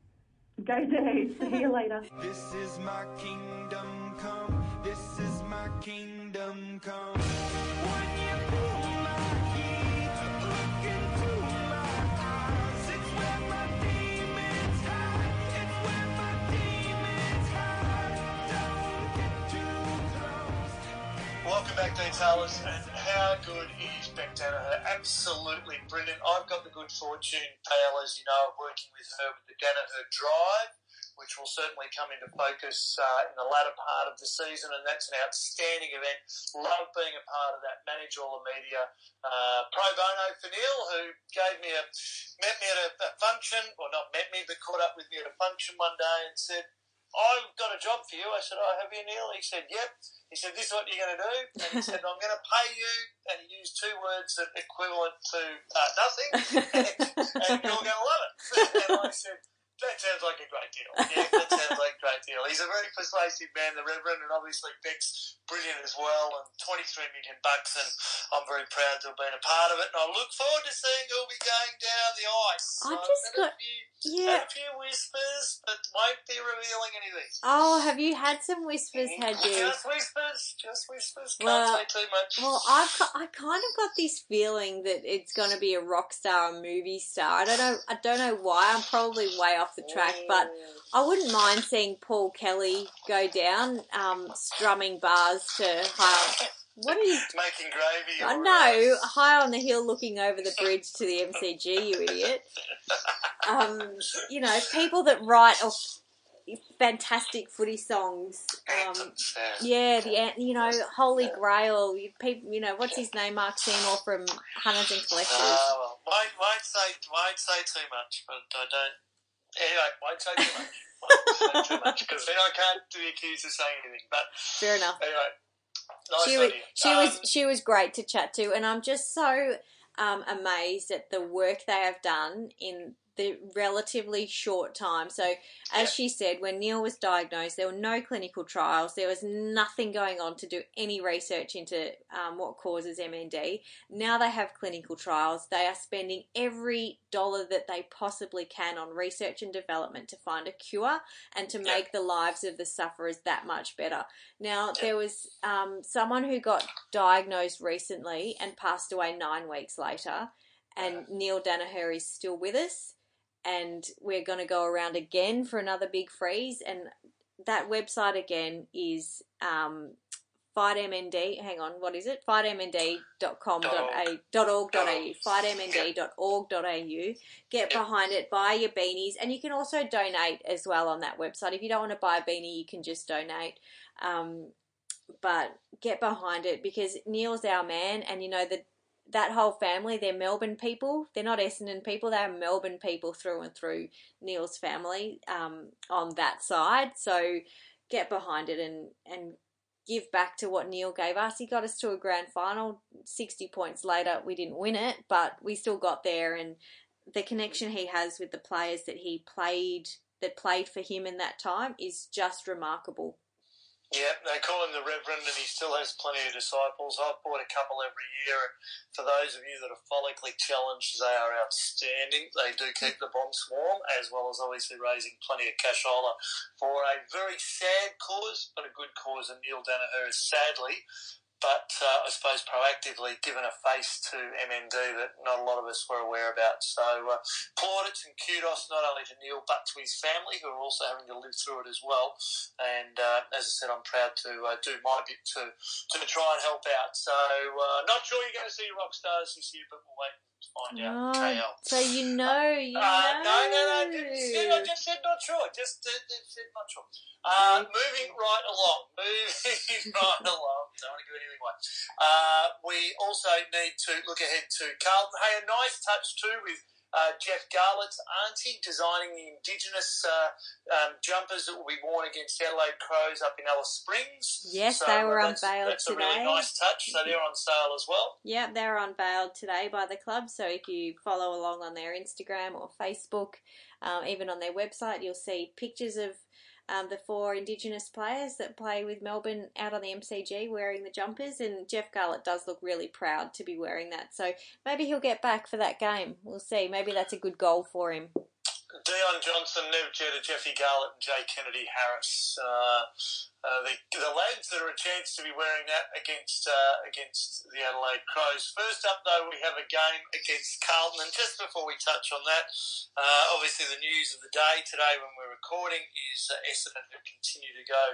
Go D's. See you later. This is my kingdom come. This is my kingdom come. When you pull my key, look into my eyes. It's where my demons hide. It's where my demons hide. Don't get too close. Welcome back, Dean Taylors. And how good is Beck Danaher? Absolutely brilliant. I've got the good fortune, Pale, as you know, of working with her with the Danaher Drive, which will certainly come into focus uh, in the latter part of the season, and that's an outstanding event. Love being a part of that. Manage all the media. Uh, pro bono for Neil, who gave me a met me at a, a function, or not met me, but caught up with me at a function one day and said. I've got a job for you. I said, Oh, have you, Neil? He said, Yep. He said, This is what you're going to do. And he said, I'm going to pay you. And he used two words that equivalent to uh, nothing. and you're going to love it. and I said, That sounds like a great deal. Yeah, that sounds like a great deal. He's a very persuasive man, the Reverend, and obviously Beck's brilliant as well. And 23 million bucks, and I'm very proud to have been a part of it. And I look forward to seeing who'll be going down the ice. I I've just got- a few, yeah. a few whispers, but won't be revealing anything. Oh, have you had some whispers, mm, had you? Just whispers, just whispers. Can't Well- say too much. Well, I've I kind of got this feeling that it's going to be a rock star, a movie star. I don't know. I don't know why. I'm probably way off the track, but I wouldn't mind seeing Paul Kelly go down, um, strumming bars to high. What are you? making gravy. I know, uh, high on the hill, looking over the bridge to the MCG. You idiot. um, you know, people that write or fantastic footy songs. Um, yeah. the you know Holy Grail. You people, you know what's his name? Mark Seymour from Hunters and Collectors. Ah, well, won't, won't say won't say too much, but I don't. Anyway, won't say too much. won't say too much because then I can't be accused of saying anything. But Fair enough. anyway, nice she was she Um, was she was great to chat to, and I'm just so um, amazed at the work they have done in the relatively short time. So, as she said, when Neil was diagnosed, there were no clinical trials. There was nothing going on to do any research into um, what causes MND. Now they have clinical trials. They are spending every dollar that they possibly can on research and development to find a cure and to make the lives of the sufferers that much better. Now, there was um, someone who got diagnosed recently and passed away nine weeks later, and Neil Danaher is still with us, and we're going to go around again for another big freeze. And that website again is um, FightMND. Hang on, what is it? FightMND.com.au, FightMND.org.au. Get behind it, buy your beanies, and you can also donate as well on that website. If you don't want to buy a beanie, you can just donate. Um, but get behind it because Neil's our man, and you know that that whole family, they're Melbourne people. They're not Essendon people. They're Melbourne people through and through. Neil's family um, on that side, so get behind it and and give back to what Neil gave us. He got us to a grand final. Sixty points later, we didn't win it, but we still got there. And the connection he has with the players that he played that played for him in that time is just remarkable. Yeah, they call him the Reverend, and he still has plenty of disciples. I've bought a couple every year, and for those of you that are follically challenged, they are outstanding. They do keep the bombs warm, as well as obviously raising plenty of cashola for a very sad cause, but a good cause. And Neil Danaher is sadly, but uh, I suppose proactively given a face to MND that not a lot of us were aware about. So uh, plaudits and kudos not only to Neil but to his family who are also having to live through it as well. And uh, as I said, I'm proud to uh, do my bit to to try and help out. So uh, not sure you're going to see rock stars this year, but we'll wait to find out. Oh, KL. so you know, you Uh, know. no, no, no. I just said not sure. Just uh, uh, said not sure. Uh, moving right along. Moving right along. Don't want to give anything away. Uh, we also need to look ahead to Carlton. Hey, a nice touch too with. Uh, Jeff Garlett's auntie designing the Indigenous uh, um, jumpers that will be worn against Adelaide Crows up in Alice Springs. Yes, So, they were uh, that's, unveiled That's a really nice touch. So they're on sale as well. Yeah, they're unveiled today by the club. So if you follow along on their Instagram or Facebook, um, even on their website, you'll see pictures of um, the four Indigenous players that play with Melbourne out on the MCG wearing the jumpers. And Jeff Garlett does look really proud to be wearing that. So maybe he'll get back for that game. We'll see. Maybe that's a good goal for him. Dion Johnstone, Nev Jetta, Jeffy Garlett, and Jay Kennedy Harris. Uh, uh, the, the lads that are a chance to be wearing that against uh, against the Adelaide Crows. First up, though, we have a game against Carlton, and just before we touch on that, uh, obviously the news of the day today when we're recording is uh, Essendon who continue to go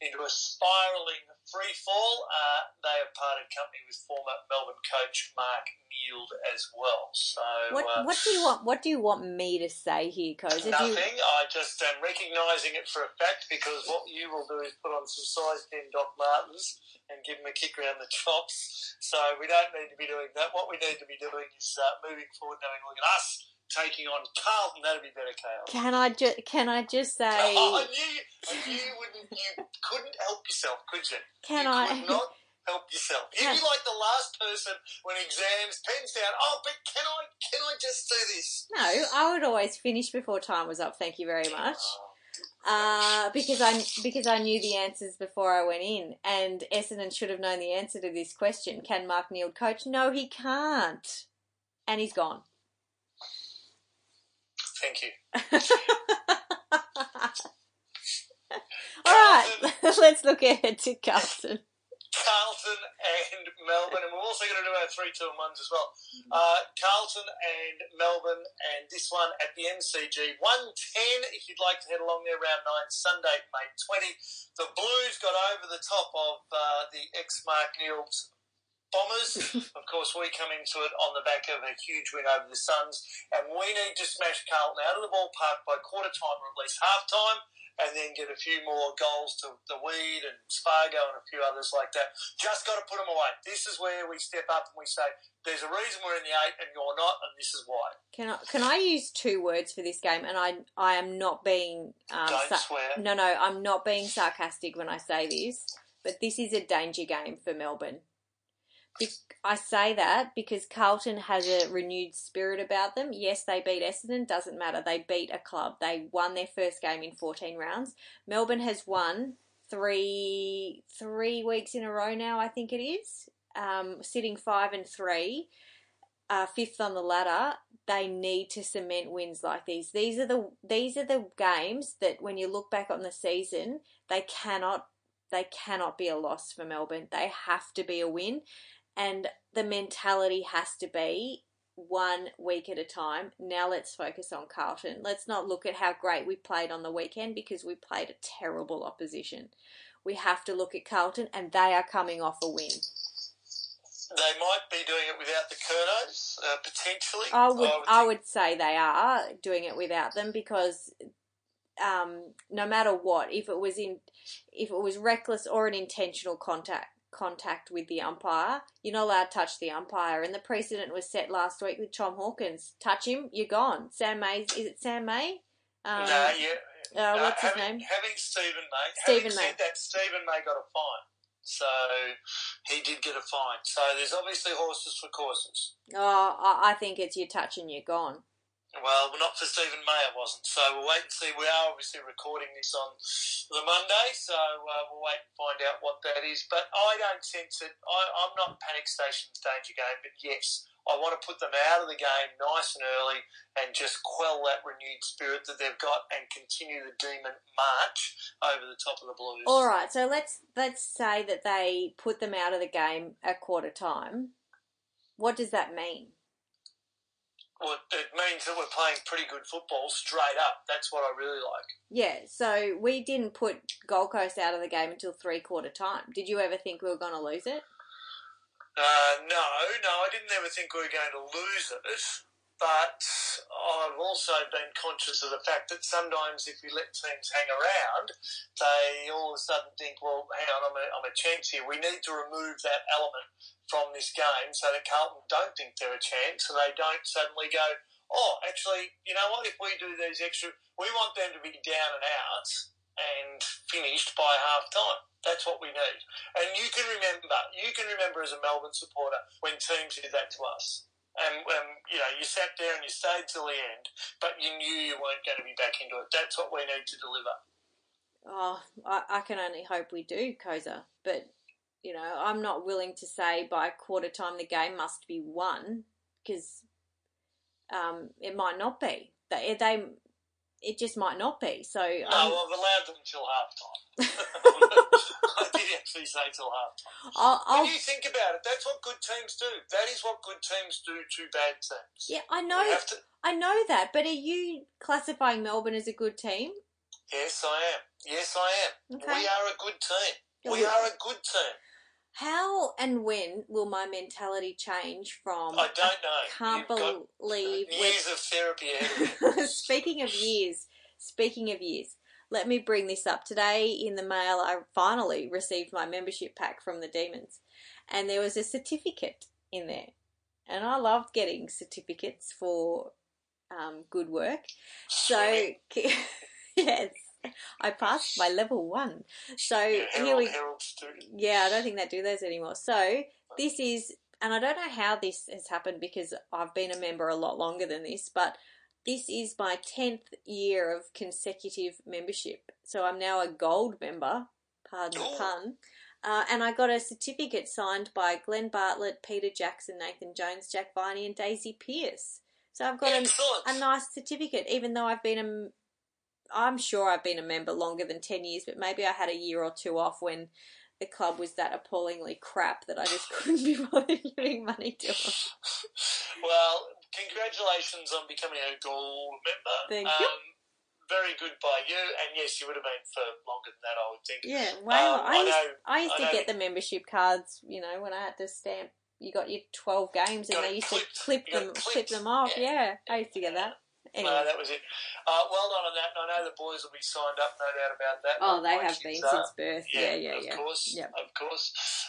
into a spiralling free fall. Uh, they have parted company with former Melbourne coach Mark Neeld as well. So What uh, What do you want? What do you want me to say here, Koza? Do you- Nothing. I just am recognising it for a fact because what you will do is put on some size 10 Doc Martens and give them a kick around the chops. So we don't need to be doing that. What we need to be doing is uh, moving forward a look at us taking on Carlton. That'd be better, Kale. Can I just Can I just say? Oh, I knew, I knew you wouldn't. You couldn't help yourself, could you? Can you I? Could not help yourself. You'd be like the last person when exams, pens down. Oh, but can I? Can I just do this? No, I would always finish before time was up. Thank you very much. Oh, Uh, because I because I knew the answers before I went in, and Essendon should have known the answer to this question. Can Mark Neeld coach? No, he can't, and he's gone. Thank you. All right, let's look ahead to Carlton. Carlton and Melbourne, and we're also going to do our three, two, and ones as well. Uh, Carlton and Melbourne, and this one at the MCG, one ten. If you'd like to head along there, round nine, Sunday, May twenty. The Blues got over the top of uh, the ex Mark Neeld's Bombers. of course, we come into it on the back of a huge win over the Suns, and we need to smash Carlton out of the ballpark by quarter time or at least half time, and then get a few more goals to the Weed and Spargo and a few others like that. Just got to put them away. This is where we step up and we say, there's a reason we're in the eight and you're not, and this is why. Can I can I use two words for this game? And I I am not being um, Don't sa- swear. no no I'm not being sarcastic when I say this, but this is a danger game for Melbourne. I say that because Carlton has a renewed spirit about them. Yes, they beat Essendon, doesn't matter. They beat a club. They won their first game in 14 rounds. Melbourne has won three three weeks in a row now, I think it is. Um, sitting five and three, uh, fifth on the ladder. They need to cement wins like these. These are the these are the games that when you look back on the season, they cannot they cannot be a loss for Melbourne. They have to be a win, and the mentality has to be one week at a time. Now let's focus on Carlton. Let's not look at how great we played on the weekend because we played a terrible opposition. We have to look at Carlton, and they are coming off a win. They might be doing it without the Curnows, uh, potentially. I would I think- would say they are doing it without them because um, no matter what, if it was in if it was reckless or an intentional contact contact with the umpire, you're not allowed to touch the umpire. And the precedent was set last week with Tom Hawkins. Touch him, you're gone. Sam May, is it Sam May? Um, no, yeah. uh, No, what's his name? Having Stephen May. Stephen having May. said that, Stephen May got a fine. So he did get a fine. So there's obviously horses for courses. Oh, I, I think it's you touch and you're gone. Well, not for Stephen May, it wasn't. So we'll wait and see. We are obviously recording this on the Monday, so uh, we'll wait and find out what that is. But I don't sense it. I, I'm not panic station's danger game, but yes, I want to put them out of the game nice and early and just quell that renewed spirit that they've got and continue the demon march over the top of the Blues. All right, so let's let's say that they put them out of the game at quarter time. What does that mean? Well, it means that we're playing pretty good football straight up. That's what I really like. Yeah, so we didn't put Gold Coast out of the game until three quarter time. Did you ever think we were going to lose it? Uh, no, no, I didn't ever think we were going to lose it. But I've also been conscious of the fact that sometimes if we let teams hang around, they all of a sudden think, well, hang on, I'm a, I'm a chance here. We need to remove that element from this game so that Carlton don't think they're a chance and they don't suddenly go, oh, actually, you know what, if we do these extra, we want them to be down and out and finished by half time. That's what we need. And you can remember, you can remember as a Melbourne supporter when teams did that to us. And, um, you know, you sat there and you stayed till the end, but you knew you weren't going to be back into it. That's what we need to deliver. Oh, I, I can only hope we do, Koza. But, you know, I'm not willing to say by quarter time the game must be won because um, it might not be. They, they, it just might not be. So, No, um, I've allowed them till half time. I did actually say till half time. I'll, I'll, When you think about it, that's what good teams do. That is what good teams do to bad teams. yeah, I know, to, I know that. But are you classifying Melbourne as a good team? yes, I am. Yes, I am. Okay. We are a good team. We are a good team. How and when will my mentality change from I don't know. I can't You've believe we're years of therapy ahead speaking of years, speaking of years, let me bring this up. Today in the mail, I finally received my membership pack from the Demons, and there was a certificate in there. And I loved getting certificates for um, good work. So, yes, I passed my level one. So, Yeah, here we Herald yeah, I don't think they do those anymore. So this is, and I don't know how this has happened because I've been a member a lot longer than this, but this is my 10th year of consecutive membership. So I'm now a gold member, pardon the pun. Uh, and I got a certificate signed by Glenn Bartlett, Peter Jackson, Nathan Jones, Jack Viney, and Daisy Pearce. So I've got a, a nice certificate, even though I've been a, I'm sure I've been a member longer than 10 years, but maybe I had a year or two off when the club was that appallingly crap that I just couldn't be bothered giving money to them. Well, congratulations on becoming a gold member. Thank you. Um, very good by you, and yes, you would have been for longer than that, I would think. Yeah, well, Um, I, I used, know- I used I to know- get the membership cards, you know, when I had to stamp. You got your twelve games, and they used clipped. to clip You them, clip them off. Yeah. Yeah. I used to get that. Anyway. No, that was it. Uh, well done on that. And I know the boys will be signed up, no doubt about that. oh, they have been are. since birth. Yeah, yeah, yeah. of yeah. course, Yep. of course.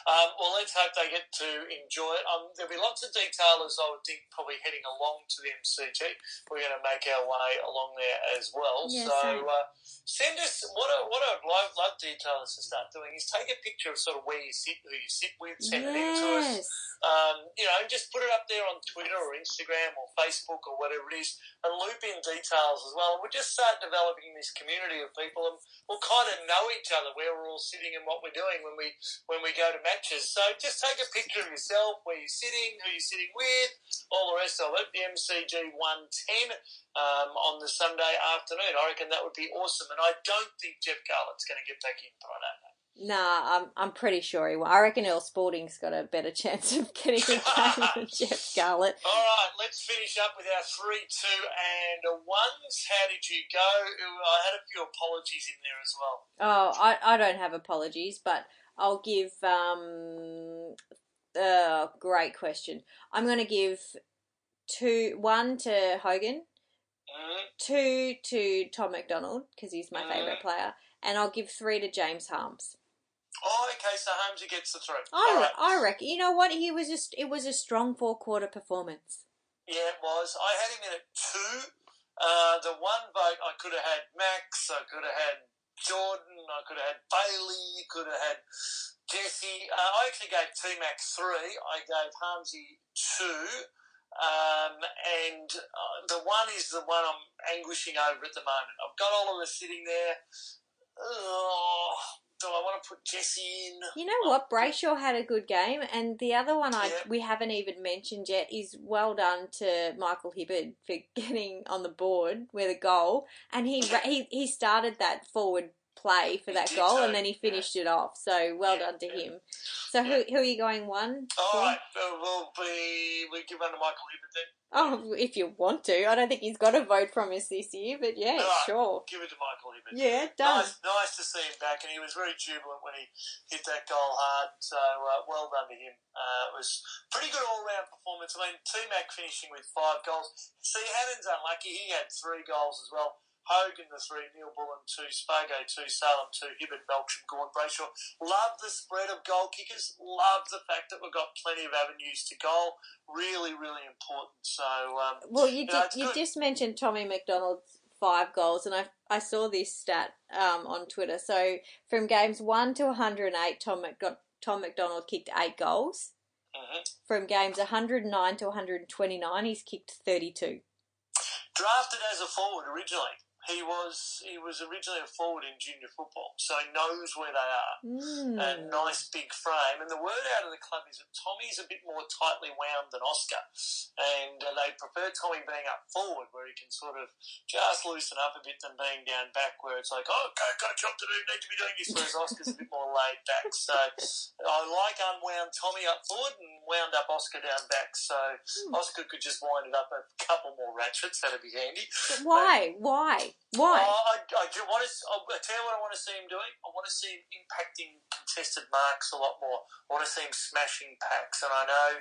Um, well, let's hope they get to enjoy it. Um, there'll be lots of detailers, I would think, probably heading along to the MCG. We're going to make our way along there as well. Yeah, so uh, send us what I, what I'd love, love detailers to start doing is take a picture of sort of where you sit, who you sit with, send it in to us. Um, you know, and just put it up there on Twitter or Instagram or Facebook or whatever it is, and loop in details as well. And we'll just start developing this community of people, and we'll kind of know each other where we're all sitting and what we're doing when we when we go to matches. So just take a picture of yourself, where you're sitting, who you're sitting with, all the rest of it. The MCG one ten um, on the Sunday afternoon. I reckon that would be awesome, and I don't think Jeff Garlett's going to get back in, but I don't know. Nah, I'm I'm pretty sure he will. I reckon Earl Sporting's got a better chance of getting a game than Jeff Garlett. All right, let's finish up with our three, two, and ones. How did you go? I had a few apologies in there as well. Oh, I, I don't have apologies, but I'll give um uh great question. I'm going to give two one to Hogan, Mm, two to Tom McDonald because he's my Mhm. favourite player, and I'll give three to James Harmes. Oh, okay, so Holmesy gets the three. I, right. I reckon you know what he was just it was a strong four quarter performance. Yeah, it was. I had him in at two. Uh, the one vote, I could have had Max, I could have had Jordan, I could have had Bailey, could have had Jesse. Uh, I actually gave T Mac three. I gave Harmsy two. Um, and uh, the one is the one I'm anguishing over at the moment. I've got Oliver sitting there. Oh, do I want to put Jesse in? You know what? Brayshaw had a good game, and the other one I Yeah. we haven't even mentioned yet is well done to Michael Hibberd for getting on the board with a goal, and he he he started that forward play for He that goal, so, and then he finished it off. So well Yeah, done to yeah. him. So who who are you going one? All right, we'll be we give one to Michael Hibberd then. Oh, if you want to, I don't think he's got a vote from us this year, but yeah, right. sure. Give it to Michael Hibberd. Yeah, done. Nice, nice to see him back, and he was very jubilant when he hit that goal hard. So uh, well done to him. Uh, it was pretty good all round performance. I mean, T Mac finishing with five goals. See, Hannan's unlucky. He had three goals as well. Hogan the three, Neal-Bullen two, Spargo two, Salem two, Hibberd, Beltram, Gawn, Brayshaw. Love the spread of goal kickers. Love the fact that we've got plenty of avenues to goal. Really, really important. So um, Well, you Yeah, did, it's you just mentioned Tommy McDonald's five goals, and I I saw this stat um, on Twitter. So from games one to 108, Tom McDo- Tom McDonald kicked eight goals. mhm. From games 109 to 129, he's kicked 32. drafted as a forward originally. He was he was originally a forward in junior football, so he knows where they are. Mm. A nice big frame, and the word out of the club is that Tommy's a bit more tightly wound than Oscar, and uh, they prefer Tommy being up forward, where he can sort of just loosen up a bit than being down back, where it's like, oh, okay, got a job to do, need to be doing this. Whereas Oscar's a bit more laid back. So I like unwound Tommy up forward and wound up Oscar down back. So Oscar could just wind it up a couple more ratchets. That'd be handy. But why? Why? Why? Oh, I, I do want to. I'll tell you what I want to see him doing. I want to see him impacting contested marks a lot more. I want to see him smashing packs, and I know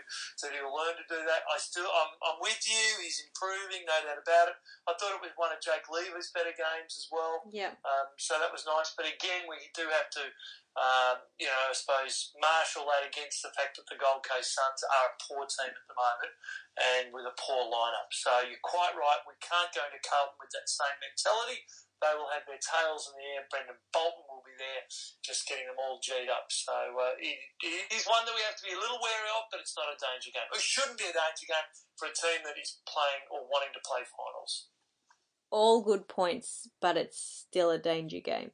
that he'll learn to do that. I still, I'm, I'm with you. He's improving, no doubt about it. I thought it was one of Jake Lever's better games as well. yeah. Um, so that was nice. But again, we do have to, um, you know, I suppose, marshal that against the fact that the Gold Coast Suns are a poor team at the moment and with a poor lineup. So you're quite right. We can't go into Carlton with that same mentality. They will have their tails in the air. Brendon Bolton will be there, just getting them all G'd up. So uh, it, it is one that we have to be a little wary of, but it's not a danger game. It shouldn't be a danger game for a team that is playing or wanting to play finals. All good points, but it's still a danger game.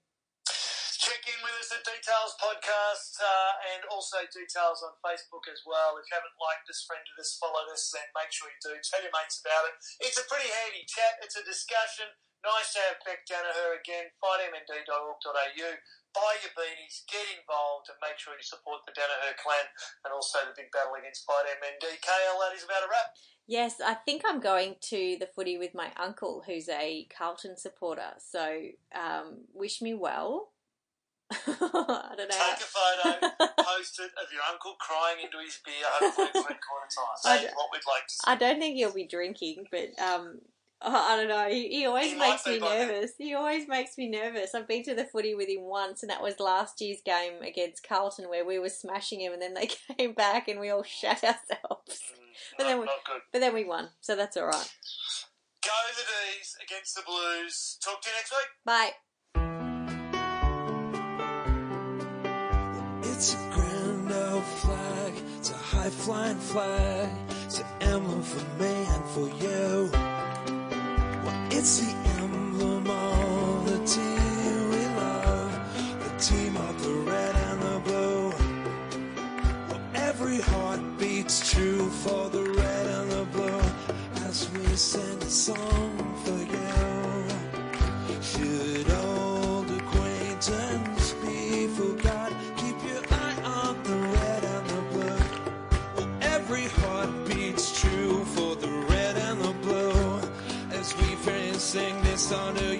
Check in with us at Details Podcast uh, and also Details on Facebook as well. If you haven't liked us, friended us, followed us, then make sure you do. Tell your mates about it. It's a pretty handy chat. It's a discussion. Nice to have Beck Danaher again. FightMND.org.au. Buy your beanies, get involved, and make sure you support the Danaher clan and also the big battle against Fight MND. KL, that is about a wrap. Yes, I think I'm going to the footy with my uncle, who's a Carlton supporter. So um, wish me well. I don't know. Take a photo, post it of your uncle crying into his beer, hopefully three quarter time. That's what we'd like to see. I don't think he'll be drinking, but um, I don't know. He, he always He makes me nervous. He always makes me nervous. I've been to the footy with him once, and that was last year's game against Carlton, where we were smashing him, and then they came back and we all shat ourselves. Mm, But not, then we- not good. But then we won, so that's all right. Go the D's against the Blues. Talk to you next week. Bye. Flying flag, it's an emblem for me and for you. Well, it's the emblem of the team we love, the team of the red and the blue. Well, every heart beats true for the red and the blue as we sing a song sing this song you.